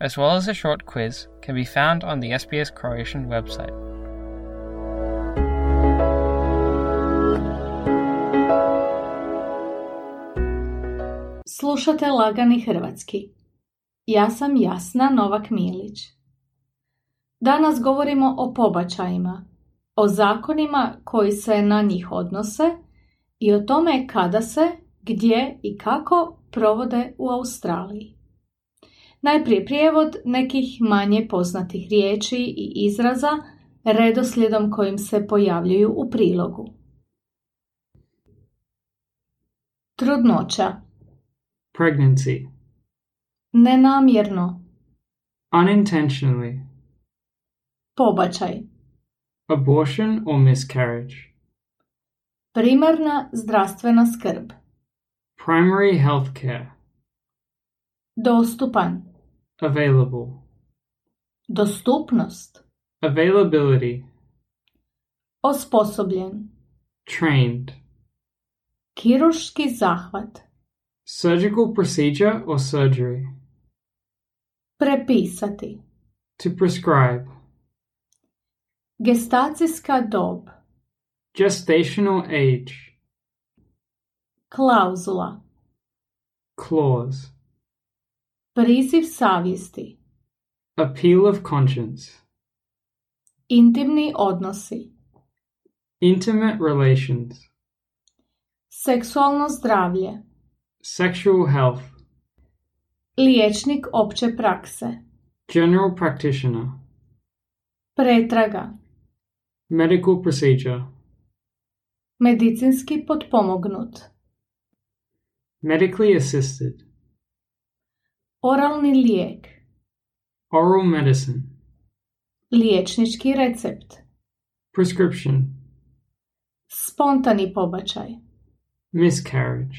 as well as a short quiz, can be found on the SBS Croatian website. Slušate Lagani Hrvatski. Ja sam Jasna Novak Milić. Danas govorimo o pobačajima, o zakonima koji se na njih odnose i o tome kada se, gdje i kako provode u Australiji. Najprije prijevod nekih manje poznatih riječi i izraza redoslijedom kojim se pojavljuju u prilogu. Trudnoća Pregnancy. Nenamjerno Unintentionally. Pobačaj Abortion or miscarriage. Primarna zdravstvena skrb Primary health care. Dostupan Available. Dostupnost Availability. Osposobljen Trained. Kiruški zahvat Surgical procedure or surgery. Prepisati To prescribe. Gestacijska dob Gestational age. Klauzula Clause. Priziv savjesti Appeal of conscience. Intimni odnosi Intimate relations. Seksualno zdravlje Sexual health. Liječnik opće prakse General practitioner. Pretraga Medical procedure. Medicinski potpomognut Medically assisted. Oralni lijek Oral medicine. Liječnički recept Prescription. Spontani pobačaj Miscarriage.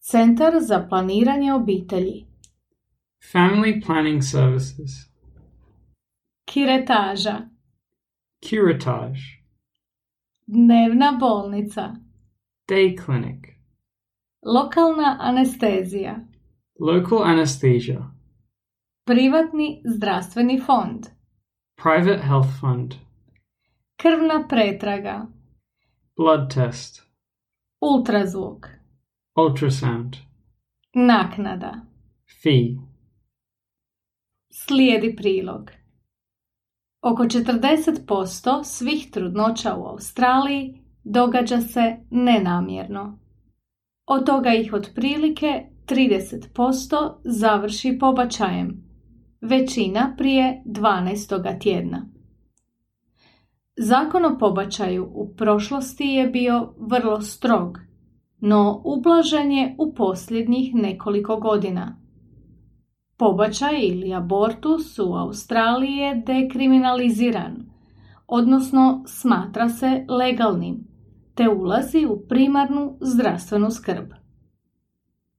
Centar za planiranje obitelji Family planning services. Kiretaža Curatage. Dnevna bolnica Day clinic. Lokalna anestezija Local anesthesia. Privatni zdravstveni fond Private health fund. Krvna pretraga Blood test. Ultrazvuk Ultrasound. Naknada Fee. Slijedi prilog. Oko 40% svih trudnoća u Australiji događa se nenamjerno. Od toga ih otprilike 30% završi pobačajem, većina prije 12. tjedna. Zakon o pobačaju u prošlosti je bio vrlo strog, no ublažen je u posljednjih nekoliko godina. Pobačaj ili abortus u Australiji je dekriminaliziran, odnosno smatra se legalnim, te ulazi u primarnu zdravstvenu skrb.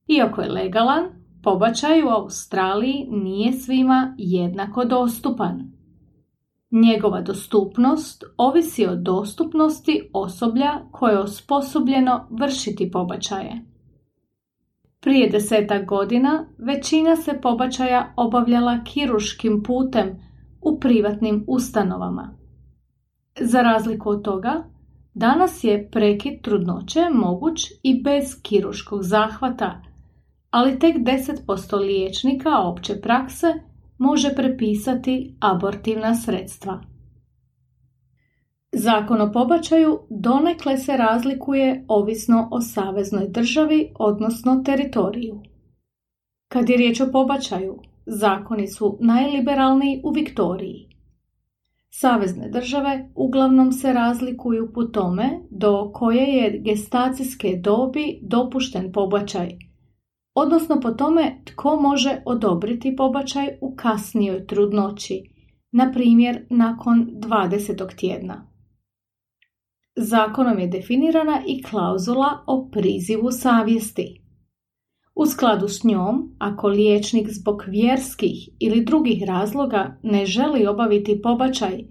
Iako je legalan, pobačaj u Australiji nije svima jednako dostupan. Njegova dostupnost ovisi o dostupnosti osoblja koje je osposobljeno vršiti pobačaje. Prije desetak godina većina se pobačaja obavljala kiruškim putem u privatnim ustanovama. Za razliku od toga, danas je prekid trudnoće moguć i bez kiruškog zahvata, ali tek 10% liječnika opće prakse može prepisati abortivna sredstva. Zakon o pobačaju donekle se razlikuje ovisno o saveznoj državi, odnosno teritoriju. Kad je riječ o pobačaju, zakoni su najliberalniji u Viktoriji. Savezne države uglavnom se razlikuju po tome do koje je gestacijske dobi dopušten pobačaj, odnosno po tome tko može odobriti pobačaj u kasnijoj trudnoći, na primjer nakon 20. tjedna. Zakonom je definirana i klauzula o prizivu savjesti. U skladu s njom, ako liječnik zbog vjerskih ili drugih razloga ne želi obaviti pobačaj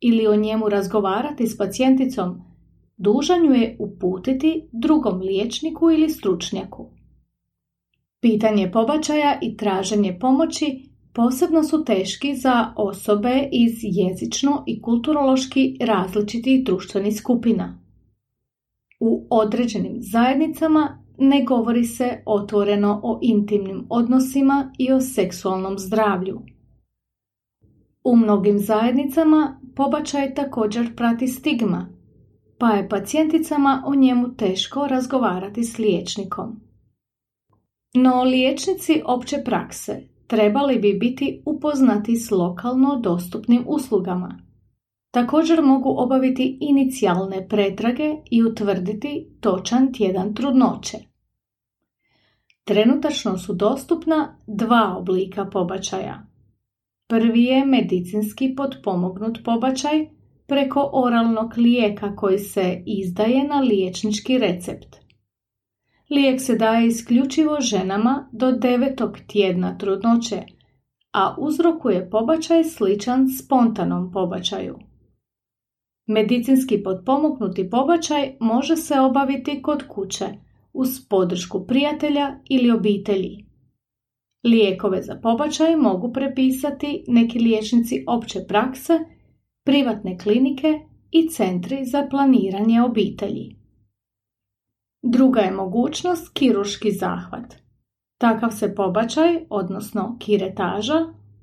ili o njemu razgovarati s pacijenticom, dužan ju je uputiti drugom liječniku ili stručnjaku. Pitanje pobačaja i traženje pomoći posebno su teški za osobe iz jezično i kulturološki različitih društvenih skupina. U određenim zajednicama ne govori se otvoreno o intimnim odnosima i o seksualnom zdravlju. U mnogim zajednicama pobačaj također prati stigma, pa je pacijenticama o njemu teško razgovarati s liječnikom. No liječnici opće prakse trebali bi biti upoznati s lokalno dostupnim uslugama. Također mogu obaviti inicijalne pretrage i utvrditi točan tjedan trudnoće. Trenutačno su dostupna dva oblika pobačaja. Prvi je medicinski potpomognut pobačaj preko oralnog lijeka koji se izdaje na liječnički recept. Lijek se daje isključivo ženama do devetog tjedna trudnoće, a uzrokuje pobačaj sličan spontanom pobačaju. Medicinski potpomognuti pobačaj može se obaviti kod kuće uz podršku prijatelja ili obitelji. Lijekove za pobačaj mogu prepisati neki liječnici opće prakse, privatne klinike i centri za planiranje obitelji. Druga je mogućnost kiruški zahvat. Takav se pobačaj, odnosno kiretaža,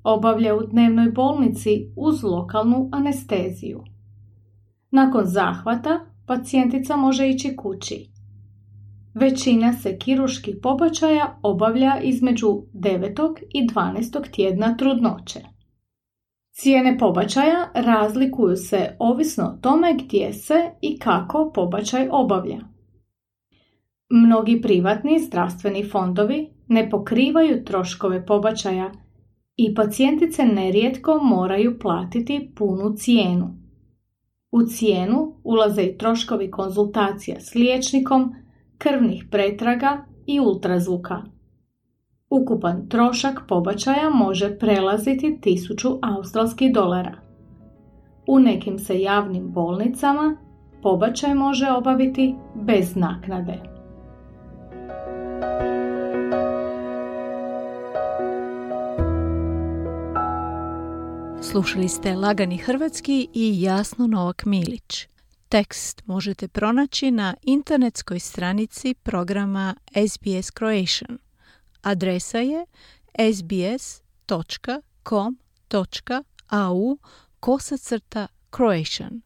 obavlja u dnevnoj bolnici uz lokalnu anesteziju. Nakon zahvata pacijentica može ići kući. Većina se kiruških pobačaja obavlja između 9. i 12. tjedna trudnoće. Cijene pobačaja razlikuju se ovisno o tome gdje se i kako pobačaj obavlja. Mnogi privatni zdravstveni fondovi ne pokrivaju troškove pobačaja i pacijentice nerijetko moraju platiti punu cijenu. U cijenu ulaze i troškovi konzultacija s liječnikom, krvnih pretraga i ultrazvuka. Ukupan trošak pobačaja može prelaziti 1000 australskih dolara. U nekim se javnim bolnicama pobačaj može obaviti bez naknade. Slušali ste Lagani Hrvatski i Jasno Novak Milić. Tekst možete pronaći na internetskoj stranici programa SBS Croatian. Adresa je sbs.com.au kosacrta Croatian.